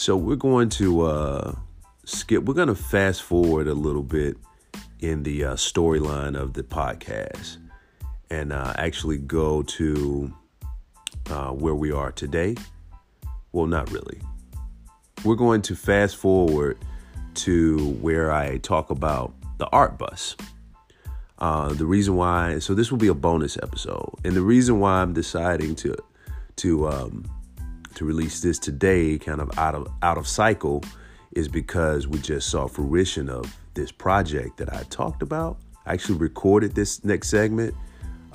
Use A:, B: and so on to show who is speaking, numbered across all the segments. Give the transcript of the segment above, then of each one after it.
A: So we're going to uh, skip. We're going to fast forward a little bit in the uh, storyline of the podcast, and uh, actually go to uh, where we are today. Well, not really. We're going to fast forward to where I talk about the art bus. Uh, the reason why, so this will be a bonus episode, and the reason why I'm deciding to to um, to release this today, kind of out of out of cycle, is because we just saw fruition of this project that I talked about. I actually recorded this next segment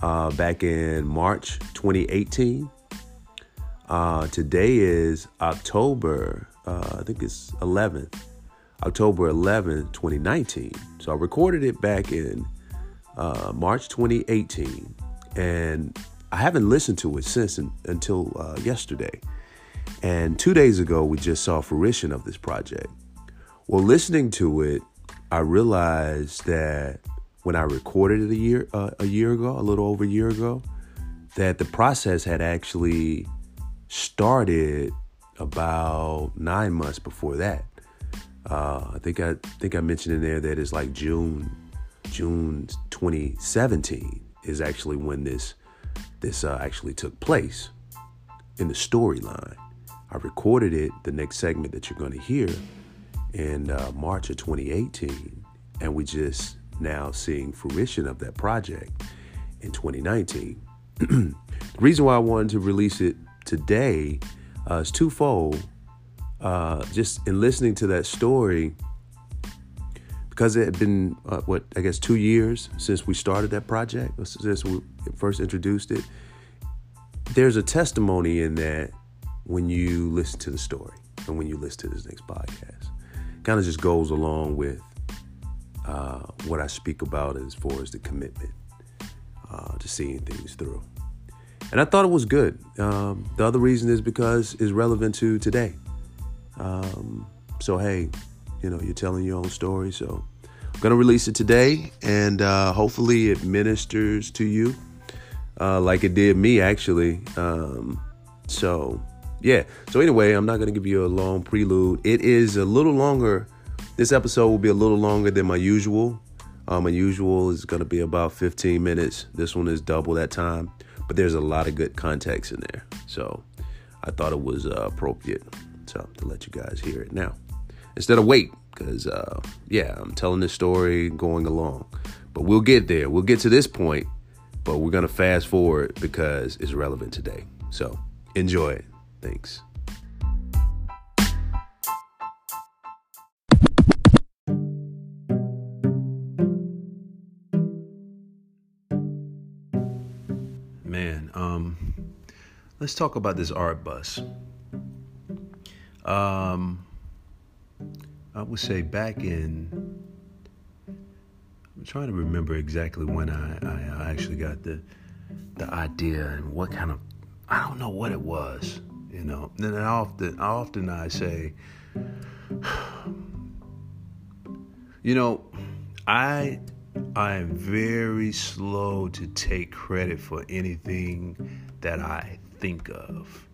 A: uh, back in March 2018. Uh, today is October, uh, I think it's 11th, October 11th, 2019. So I recorded it back in uh, March 2018, and I haven't listened to it since in, until uh, yesterday. And two days ago, we just saw fruition of this project. Well, listening to it, I realized that when I recorded it a year uh, a year ago, a little over a year ago, that the process had actually started about nine months before that. Uh, I think I think I mentioned in there that it's like June June 2017 is actually when this this uh, actually took place in the storyline. I recorded it, the next segment that you're going to hear, in uh, March of 2018, and we're just now seeing fruition of that project in 2019. the reason why I wanted to release it today uh, is twofold. Uh, just in listening to that story, because it had been uh, what I guess two years since we started that project, since we first introduced it. There's a testimony in that when you listen to the story and when you listen to this next podcast, kind of just goes along with uh, what I speak about as far as the commitment uh, to seeing things through. And I thought it was good. Um, the other reason is because it's relevant to today. Um, so hey, you know, you're telling your own story. So I'm gonna release it today, and uh, hopefully it ministers to you uh, like it did me actually. Um, so yeah. So anyway, I'm not gonna give you a long prelude. It is a little longer. This episode will be a little longer than my usual. Um, my usual is gonna be about 15 minutes. This one is double that time, but there's a lot of good context in there. So I thought it was uh, appropriate so to let you guys hear it now instead of wait because uh, yeah i'm telling this story going along but we'll get there we'll get to this point but we're to fast forward because it's relevant today so enjoy it thanks man um let's talk about this art bus um I would say back in. I'm trying to remember exactly when I, I, I actually got the the idea and what kind of I don't know what it was, you know. And I often often I say, you know, I I am very slow to take credit for anything that I think of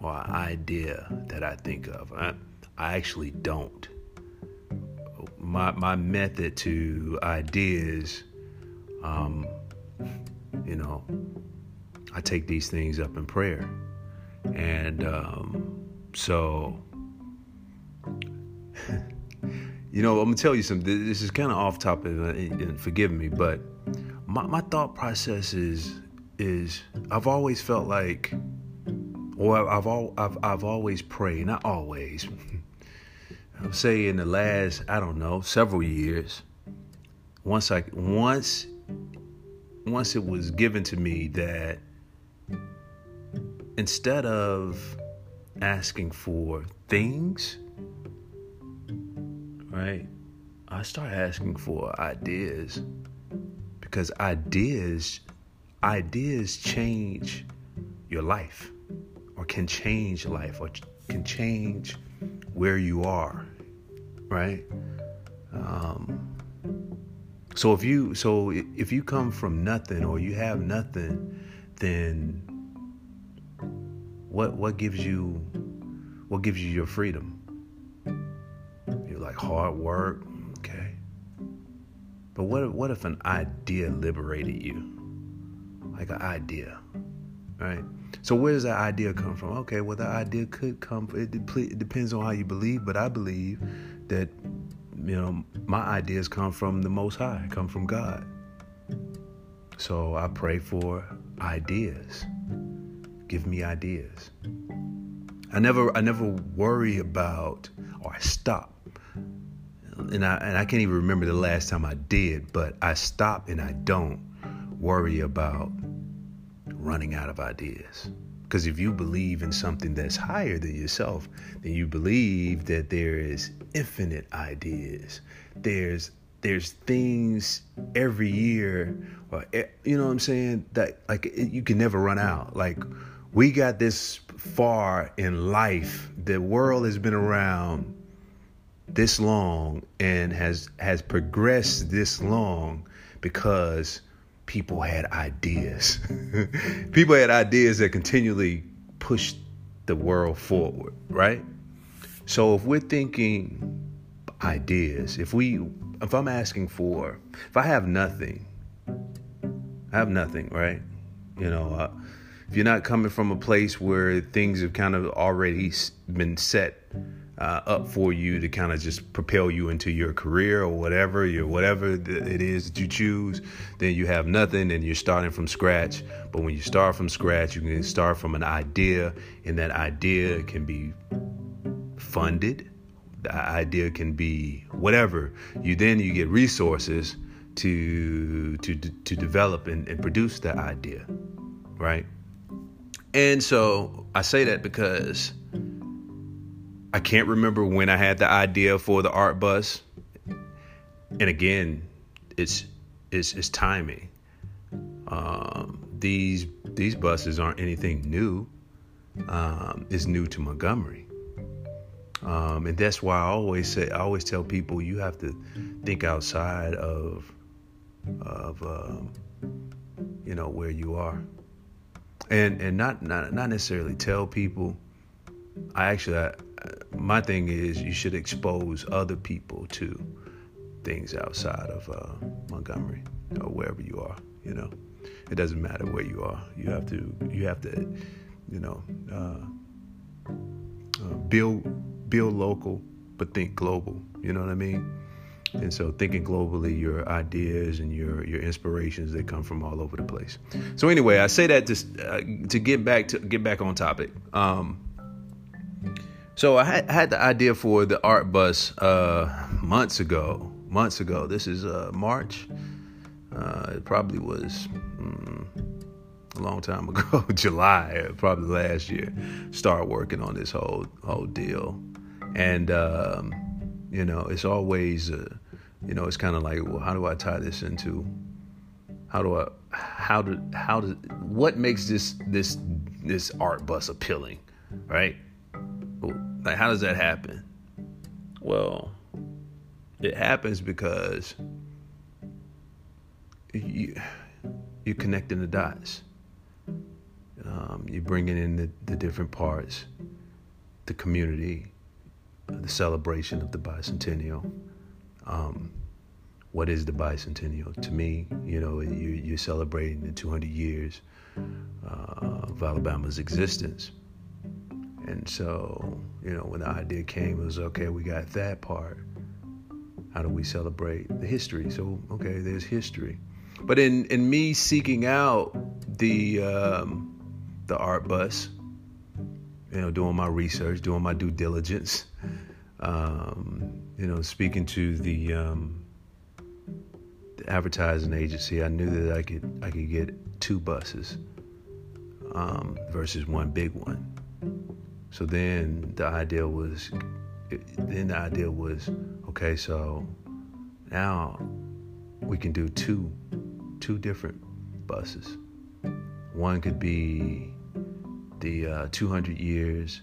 A: or idea that I think of. I, I actually don't my my method to ideas um, you know i take these things up in prayer and um, so you know i'm gonna tell you something this is kind of off topic and forgive me but my, my thought process is is i've always felt like or I've, I've, I've, I've always prayed not always I would say in the last, I don't know, several years, once I once once it was given to me that instead of asking for things, right, I start asking for ideas because ideas ideas change your life or can change life or can change where you are, right? Um, so if you so if you come from nothing or you have nothing, then what what gives you what gives you your freedom? You're like hard work. Okay. But what what if an idea liberated you? Like an idea, right? So where does that idea come from? Okay, well, the idea could come. It, it depends on how you believe, but I believe that you know my ideas come from the Most High, come from God. So I pray for ideas. Give me ideas. I never I never worry about or I stop. And I and I can't even remember the last time I did, but I stop and I don't worry about running out of ideas. Because if you believe in something that's higher than yourself, then you believe that there is infinite ideas. There's there's things every year or you know what I'm saying that like you can never run out. Like we got this far in life. The world has been around this long and has has progressed this long because people had ideas. people had ideas that continually pushed the world forward, right? So if we're thinking ideas, if we if I'm asking for if I have nothing, I have nothing, right? You know, uh, if you're not coming from a place where things have kind of already been set uh, up for you to kind of just propel you into your career or whatever your whatever it is that you choose then you have nothing and you're starting from scratch. But when you start from scratch you can start from an idea and that idea can be funded. The idea can be whatever. You then you get resources to to to develop and, and produce that idea right and so i say that because I can't remember when I had the idea for the art bus. And again, it's it's, it's timing. Um, these these buses aren't anything new. Um, it's new to Montgomery, um, and that's why I always say I always tell people you have to think outside of of um, you know where you are, and and not not not necessarily tell people. I actually I, my thing is you should expose other people to things outside of uh, Montgomery or wherever you are. You know, it doesn't matter where you are. You have to you have to you know uh, uh, build build local but think global. You know what I mean? And so thinking globally, your ideas and your your inspirations they come from all over the place. So anyway, I say that to uh, to get back to get back on topic. Um, so I had, had the idea for the art bus uh, months ago. Months ago. This is uh, March. Uh, it probably was mm, a long time ago, July, probably last year. Start working on this whole whole deal, and um, you know, it's always, uh, you know, it's kind of like, well, how do I tie this into? How do I? How do? How do? What makes this this this art bus appealing, right? Like, how does that happen? Well, it happens because you, you're connecting the dots. Um, you're bringing in the, the different parts, the community, the celebration of the bicentennial. Um, what is the bicentennial? To me, you know, you, are celebrating the 200 years uh, of Alabama's existence. And so, you know, when the idea came, it was okay, we got that part. How do we celebrate the history? So, okay, there's history. But in, in me seeking out the um, the art bus, you know, doing my research, doing my due diligence, um, you know, speaking to the, um, the advertising agency, I knew that I could I could get two buses um, versus one big one. So then the idea was, then the idea was, okay, so now we can do two, two different buses. One could be the uh, 200 years,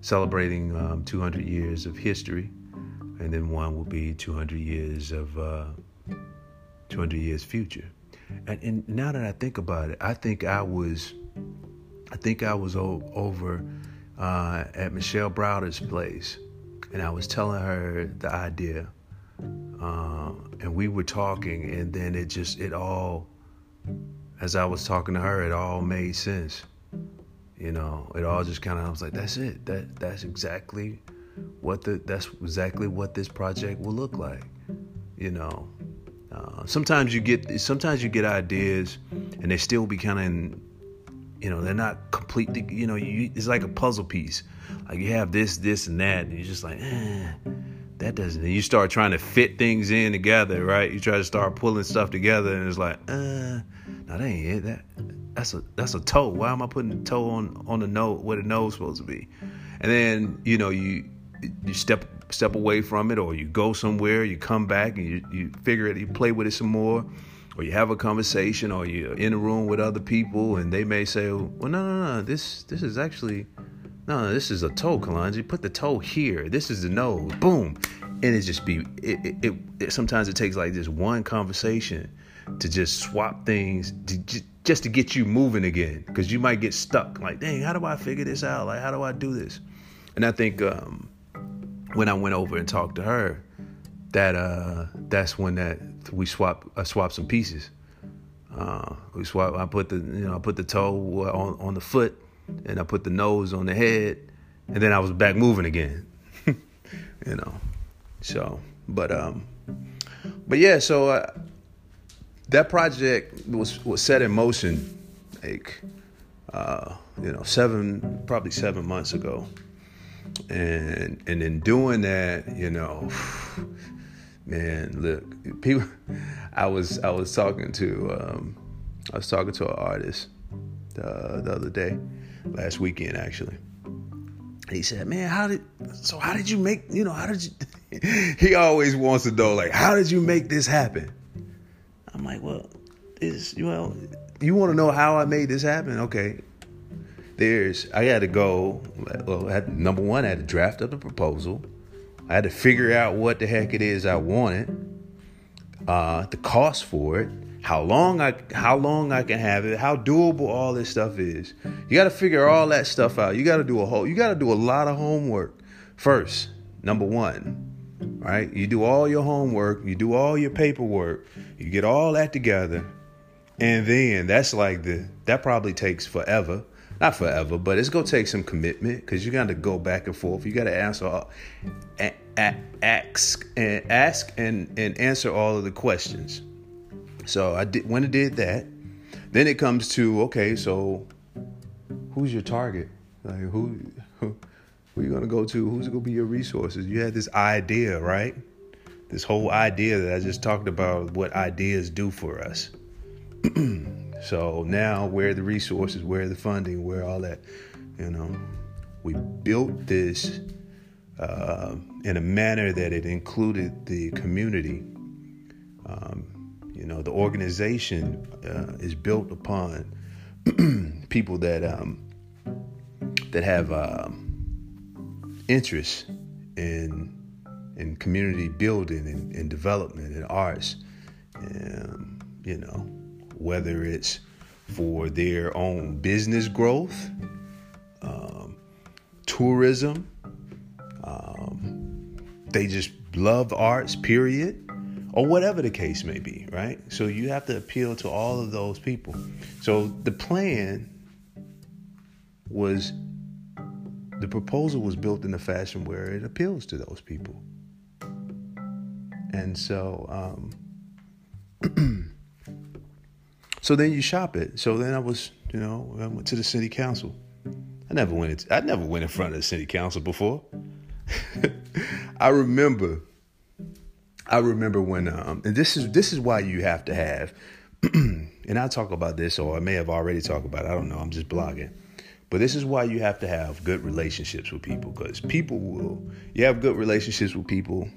A: celebrating um, 200 years of history, and then one will be 200 years of uh, 200 years future. And, and now that I think about it, I think I was, I think I was o- over uh, at Michelle Browder's place and I was telling her the idea, uh, and we were talking, and then it just it all, as I was talking to her, it all made sense. You know, it all just kind of I was like, that's it. That that's exactly what the that's exactly what this project will look like. You know, uh, sometimes you get sometimes you get ideas, and they still be kind of you know they're not completely you know you, it's like a puzzle piece like you have this this and that and you're just like eh, that doesn't and you start trying to fit things in together right you try to start pulling stuff together and it's like uh no that ain't it that that's a that's a toe why am i putting the toe on on the nose where the nose supposed to be and then you know you you step step away from it or you go somewhere you come back and you, you figure it you play with it some more or you have a conversation or you're in a room with other people and they may say, well, no, no, no, this this is actually, no, this is a toe, Kalonji. Put the toe here. This is the nose. Boom. And it just be, it, it, it, it sometimes it takes like this one conversation to just swap things to, just to get you moving again because you might get stuck like dang how do i figure this out like how do i do this and i think um, when i went over and talked to her that uh, that's when that we swap I swap some pieces. Uh, we swap. I put the you know I put the toe on on the foot, and I put the nose on the head, and then I was back moving again. you know, so but um, but yeah. So uh, that project was was set in motion, like uh, you know seven probably seven months ago, and and in doing that, you know man, look, people. I was I was talking to um, I was talking to an artist the, the other day, last weekend actually. He said, "Man, how did so? How did you make? You know, how did you?" he always wants to know, like, how did you make this happen? I'm like, well, is well, you want to know how I made this happen? Okay, there's I had to go. Well, had, number one, I had to draft up the proposal. I had to figure out what the heck it is I wanted, uh, the cost for it, how long I how long I can have it, how doable all this stuff is. You got to figure all that stuff out. You got to do a whole. You got to do a lot of homework first. Number one, right? You do all your homework, you do all your paperwork, you get all that together, and then that's like the that probably takes forever not forever, but it's gonna take some commitment because you got to go back and forth. You got to answer, ask and ask and and answer all of the questions. So I did when I did that. Then it comes to okay, so who's your target? Like who who, who you gonna go to? Who's gonna be your resources? You had this idea, right? This whole idea that I just talked about, what ideas do for us. So now, where are the resources? Where are the funding? Where all that? You know, we built this uh, in a manner that it included the community. Um, you know, the organization uh, is built upon people that um, that have um, interest in in community building and, and development and arts. And, you know, whether it's for their own business growth, um, tourism. Um, they just love arts, period, or whatever the case may be, right? So you have to appeal to all of those people. So the plan was the proposal was built in a fashion where it appeals to those people. And so, um, So then you shop it. So then I was, you know, I went to the city council. I never went. I never went in front of the city council before. I remember. I remember when, um, and this is this is why you have to have, and I'll talk about this, or I may have already talked about it. I don't know. I'm just blogging. But this is why you have to have good relationships with people because people will, you have good relationships with people.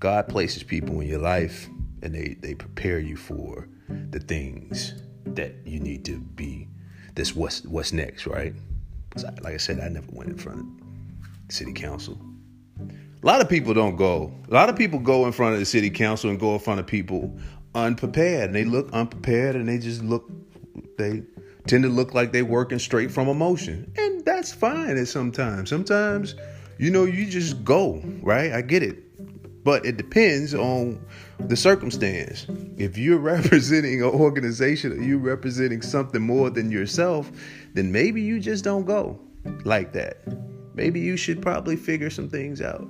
A: God places people in your life and they, they prepare you for the things that you need to be this what's what's next right? Like i said i never went in front of city council. A lot of people don't go. A lot of people go in front of the city council and go in front of people unprepared. And they look unprepared and they just look they tend to look like they're working straight from emotion and that's fine at sometimes sometimes you know, you just go, right? I get it. But it depends on the circumstance. If you're representing an organization or you're representing something more than yourself, then maybe you just don't go like that. Maybe you should probably figure some things out.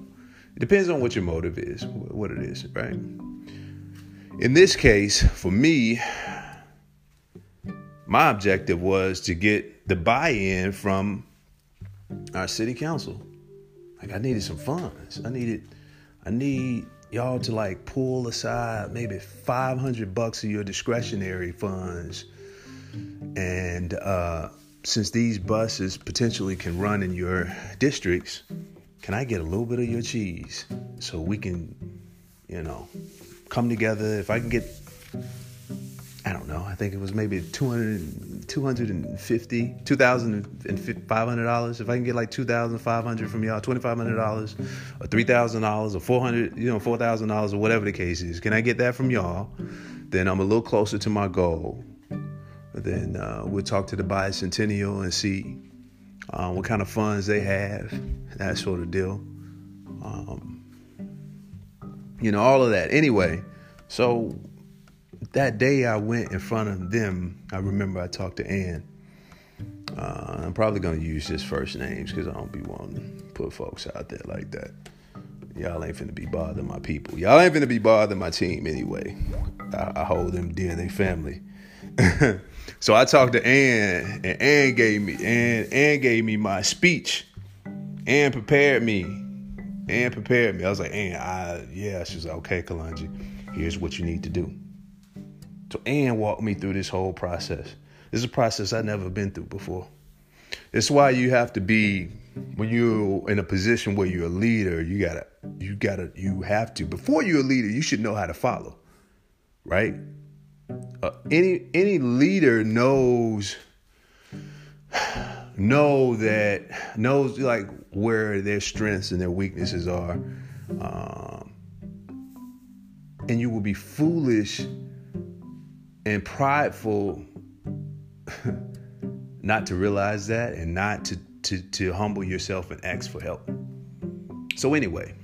A: It depends on what your motive is, what it is, right? In this case, for me, my objective was to get the buy-in from our city council. Like I needed some funds. I needed I need y'all to like pull aside maybe 500 bucks of your discretionary funds. And uh, since these buses potentially can run in your districts, can I get a little bit of your cheese so we can, you know, come together? If I can get I don't know. I think it was maybe 200, 250, 2,500 dollars. If I can get like 2,500 from y'all, 2,500 dollars, or 3,000 dollars, or 400, you know, 4,000 dollars, or whatever the case is. Can I get that from y'all? Then I'm a little closer to my goal. Then uh, we'll talk to the bicentennial and see uh, what kind of funds they have, that sort of deal. Um, you know, all of that. Anyway, so that day I went in front of them, I remember I talked to Ann. Uh, I'm probably gonna use his first names because I don't be wanting to put folks out there like that. Y'all ain't finna be bothering my people. Y'all ain't finna be bothering my team anyway. I, I hold them dear, they family. so I talked to Ann, and Ann gave me Ann, Ann gave me my speech. Ann prepared me. Ann prepared me. I was like, Ann, I yeah. She's like, okay, Kalonji, here's what you need to do. So Ann walked me through this whole process. This is a process I've never been through before. It's why you have to be when you're in a position where you're a leader, you gotta, you gotta, you have to. Before you're a leader, you should know how to follow, right? Uh, any any leader knows know that knows like where their strengths and their weaknesses are, um, and you will be foolish and prideful not to realize that and not to, to, to humble yourself and ask for help. So anyway,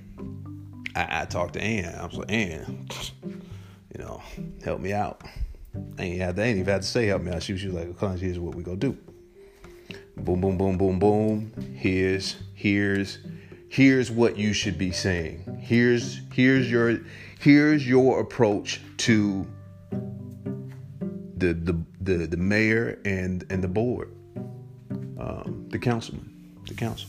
A: I, I talked to Ann. I was like, Ann, you know, help me out. I ain't, had, ain't even had to say help me out. She, she was like, "Come here's what we gonna do. Boom, boom, boom, boom, boom. Here's, here's, here's what you should be saying. Here's, here's your, here's your approach to the the the, the mayor and and the board, um, the councilman, the council.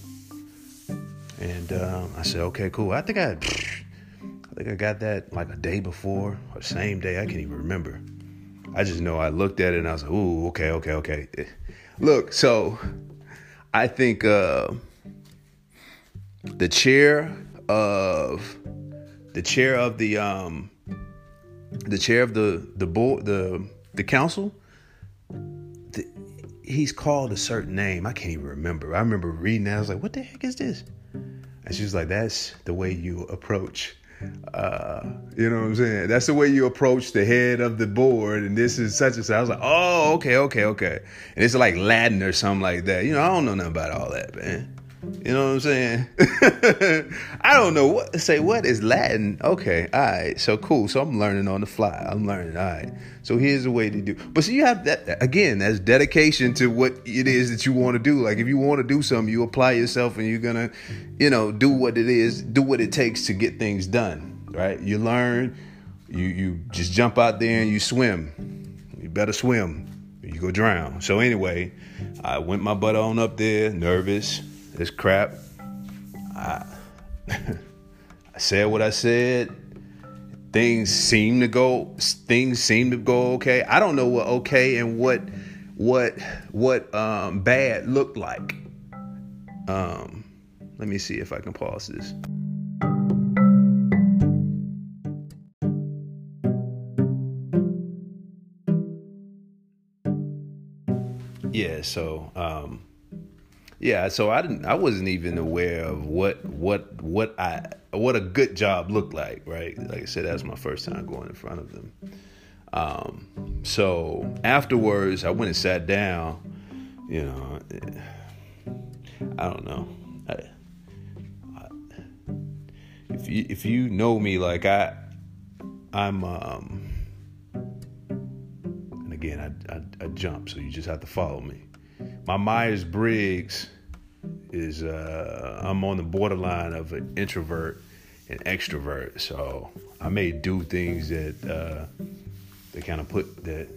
A: And um, I said, okay, cool. I think I, I think I got that like a day before or same day. I can't even remember. I just know I looked at it and I was like, ooh, okay, okay, okay. Look, so I think uh, the chair of the chair of the um, the chair of the the board the the council, the, he's called a certain name. I can't even remember. I remember reading that. I was like, what the heck is this? And she was like, that's the way you approach. Uh, you know what I'm saying? That's the way you approach the head of the board, and this is such and such. I was like, oh, okay, okay, okay. And it's like Latin or something like that. You know, I don't know nothing about all that, man. You know what I'm saying? I don't know what say. What is Latin? Okay, all right. So cool. So I'm learning on the fly. I'm learning. All right. So here's a way to do. But so you have that again. That's dedication to what it is that you want to do. Like if you want to do something, you apply yourself, and you're gonna, you know, do what it is, do what it takes to get things done. Right? You learn. You you just jump out there and you swim. You better swim. You go drown. So anyway, I went my butt on up there, nervous this crap. I, I said what I said. Things seem to go. Things seem to go okay. I don't know what okay and what what what um, bad looked like. Um, let me see if I can pause this. Yeah, so um, yeah, so I didn't I wasn't even aware of what what what I what a good job looked like, right? Like I said, that was my first time going in front of them. Um, so afterwards, I went and sat down. You know, I don't know. I, if you if you know me, like I, I'm um, and again I, I I jump, so you just have to follow me. My Myers Briggs is uh, I'm on the borderline of an introvert and extrovert, so I may do things that uh, they kind of put that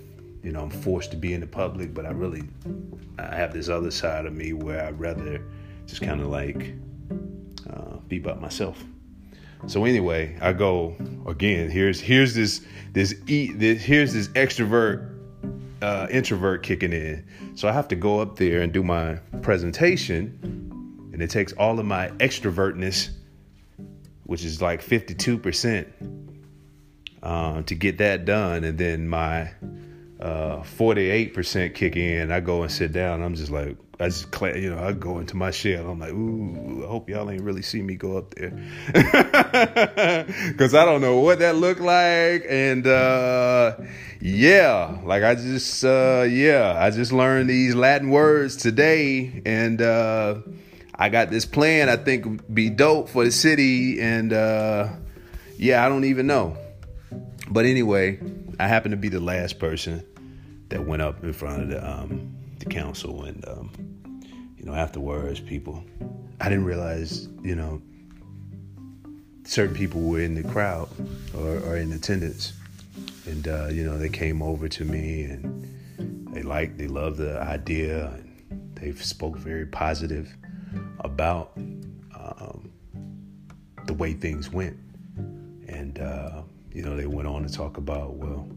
A: you know I'm forced to be in the public, but I really I have this other side of me where I'd rather just kind of like uh, be by myself. So anyway, I go again. Here's here's this this, e, this here's this extrovert uh, introvert kicking in. So I have to go up there and do my presentation, and it takes all of my extrovertness, which is like 52%, uh, to get that done. And then my uh, 48% kick in. I go and sit down. I'm just like, I just, you know, I go into my shell. I'm like, ooh, I hope y'all ain't really see me go up there. Because I don't know what that looked like. And uh, yeah, like I just, uh, yeah, I just learned these Latin words today. And uh, I got this plan I think would be dope for the city. And uh, yeah, I don't even know. But anyway, I happen to be the last person that went up in front of the um, the council, and um, you know, afterwards, people, I didn't realize, you know, certain people were in the crowd or, or in attendance, and uh, you know, they came over to me and they liked, they loved the idea, and they spoke very positive about um, the way things went, and. Uh, you know, they went on to talk about, well,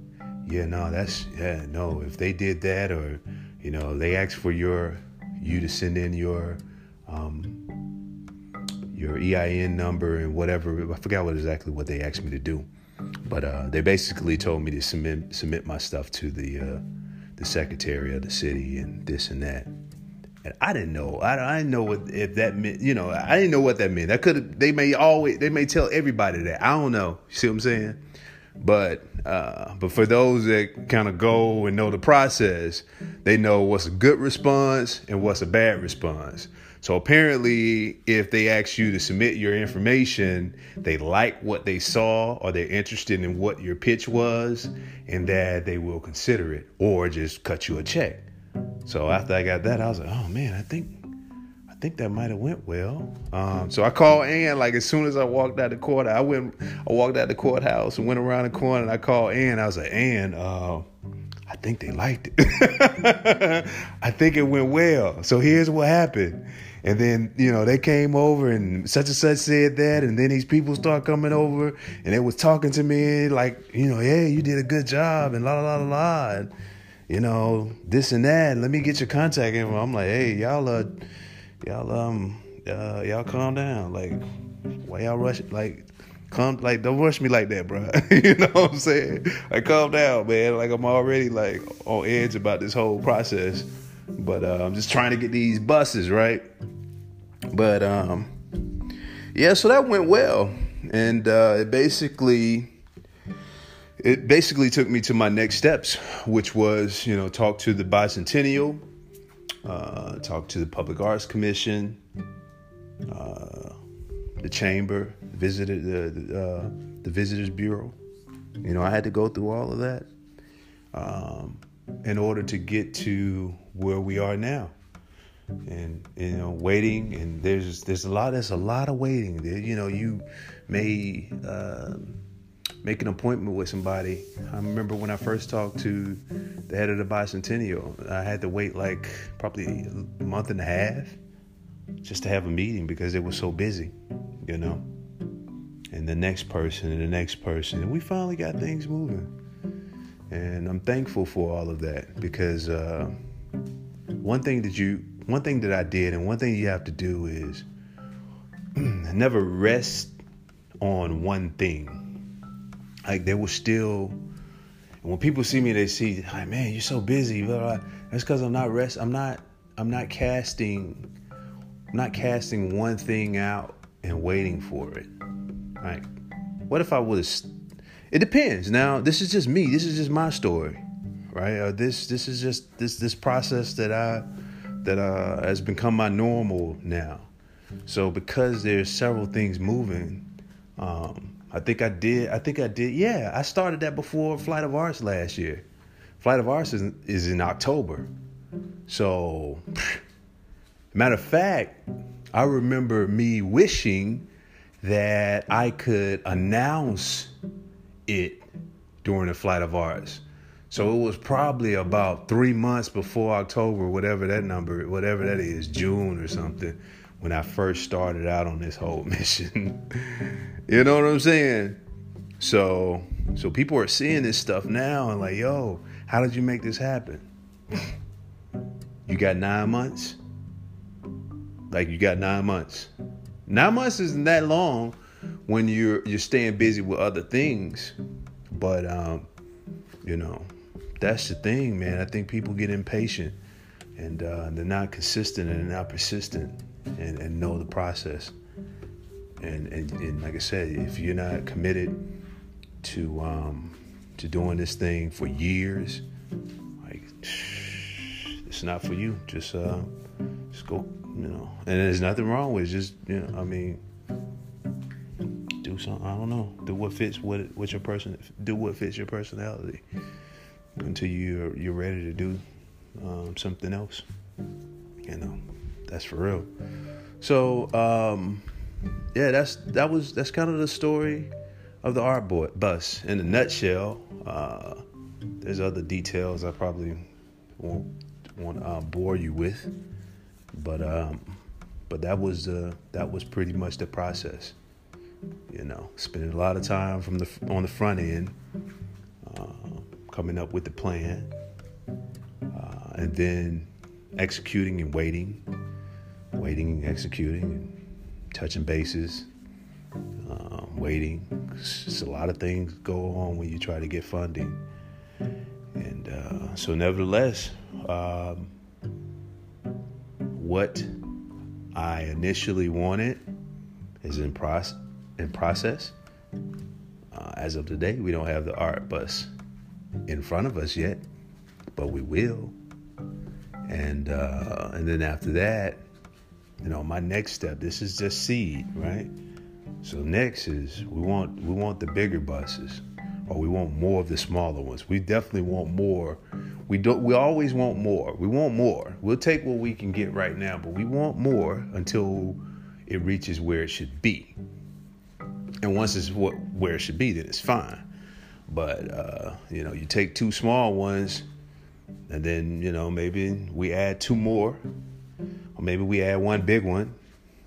A: yeah, no, that's yeah, no. If they did that, or you know, they asked for your you to send in your um, your EIN number and whatever. I forgot what exactly what they asked me to do, but uh, they basically told me to submit submit my stuff to the uh, the secretary of the city and this and that. And I didn't know. I, I didn't know what if that meant. You know, I didn't know what that meant. That could. They may always. They may tell everybody that. I don't know. You see what I'm saying? But uh, but for those that kind of go and know the process, they know what's a good response and what's a bad response. So apparently, if they ask you to submit your information, they like what they saw or they're interested in what your pitch was, and that they will consider it or just cut you a check. So after I got that, I was like, oh man, I think think that might have went well. Um, so I called Ann like as soon as I walked out the court. I went, I walked out the courthouse and went around the corner and I called Ann. I was like, Ann, uh, I think they liked it. I think it went well. So here's what happened. And then, you know, they came over and such and such said that. And then these people start coming over and they was talking to me like, you know, hey, you did a good job and la la la la. And, you know, this and that. Let me get your contact info. I'm like, hey, y'all are y'all um uh, y'all calm down. Like why y'all rush like calm like don't rush me like that, bro. you know what I'm saying? Like calm down, man. Like I'm already like on edge about this whole process. But uh, I'm just trying to get these buses, right? But um yeah, so that went well. And uh, it basically it basically took me to my next steps, which was, you know, talk to the bicentennial uh, talked to the Public Arts Commission, uh, the chamber, visited the the, uh, the, Visitors Bureau. You know, I had to go through all of that um, in order to get to where we are now. And you know, waiting, and there's there's a lot there's a lot of waiting. There, you know, you may. Um, make an appointment with somebody. I remember when I first talked to the head of the bicentennial, I had to wait like probably a month and a half just to have a meeting because it was so busy, you know. And the next person and the next person, and we finally got things moving. And I'm thankful for all of that because uh, one thing that you, one thing that I did, and one thing you have to do is never rest on one thing like they was still when people see me they see like man you're so busy blah, blah. that's because i'm not rest i'm not i'm not casting i'm not casting one thing out and waiting for it. Like what if i was it depends. Now this is just me this is just my story right? Uh, this this is just this this process that i that uh, has become my normal now. So because there's several things moving Um, I think I did. I think I did. Yeah, I started that before Flight of Arts last year. Flight of Arts is, is in October. So, matter of fact, I remember me wishing that I could announce it during the Flight of Arts. So it was probably about three months before October, whatever that number, whatever that is, June or something, when I first started out on this whole mission. you know what I'm saying? So, so people are seeing this stuff now and like, yo, how did you make this happen? you got nine months. Like you got nine months. Nine months isn't that long when you're you're staying busy with other things, but um, you know that's the thing, man. I think people get impatient and uh, they're not consistent and they're not persistent and, and know the process. And, and, and like I said, if you're not committed to um, to doing this thing for years, like it's not for you. Just uh, just go, you know. And there's nothing wrong with it. Just you know, I mean, do something. I don't know. Do what fits what what your person. Do what fits your personality until you're you're ready to do um, something else. You know, that's for real. So um, yeah, that's that was that's kind of the story of the art boy, bus in a nutshell. Uh, there's other details I probably won't uh, bore you with, but um, but that was uh, that was pretty much the process. You know, spending a lot of time from the on the front end coming up with the plan, uh, and then executing and waiting, waiting executing, and touching bases, um, waiting. It's a lot of things go on when you try to get funding. And uh, so, nevertheless, um, what I initially wanted is in, process. in process. Uh, as of today, we don't have the art bus in front of us yet, but we will. And uh, and then after that, you know, my next step. This is just seed, right? So next is we want we want the bigger buses, or we want more of the smaller ones. We definitely want more. We don't. We always want more. We want more. We'll take what we can get right now, but we want more until it reaches where it should be. And once it's what, where it should be, then it's fine. But uh, you know, you take two small ones, and then you know maybe we add two more, or maybe we add one big one,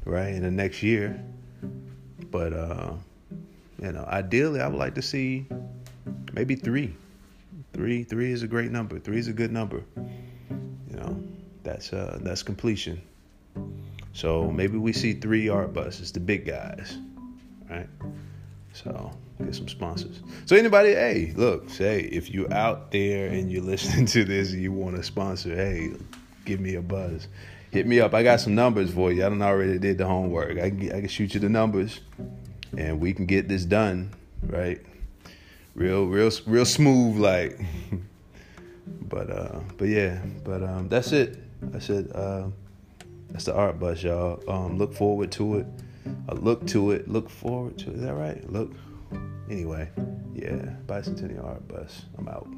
A: right, in the next year. But uh, you know, ideally, I would like to see maybe three. Three, three is a great number. Three is a good number. You know, that's uh, that's completion. So maybe we see three art buses, the big guys, right? So get some sponsors. So anybody, hey, look, say if you're out there and you're listening to this and you want to sponsor, hey, give me a buzz. Hit me up. I got some numbers for you. I don't already did the homework. I can I can shoot you the numbers, and we can get this done, right? Real, real, real smooth, like. but uh, but yeah, but um, that's it. That's it. Uh, that's the art bus, y'all. Um, look forward to it. I look to it. Look forward to it. Is that right? Look Anyway, yeah, Bicentennial Art Bus. I'm out.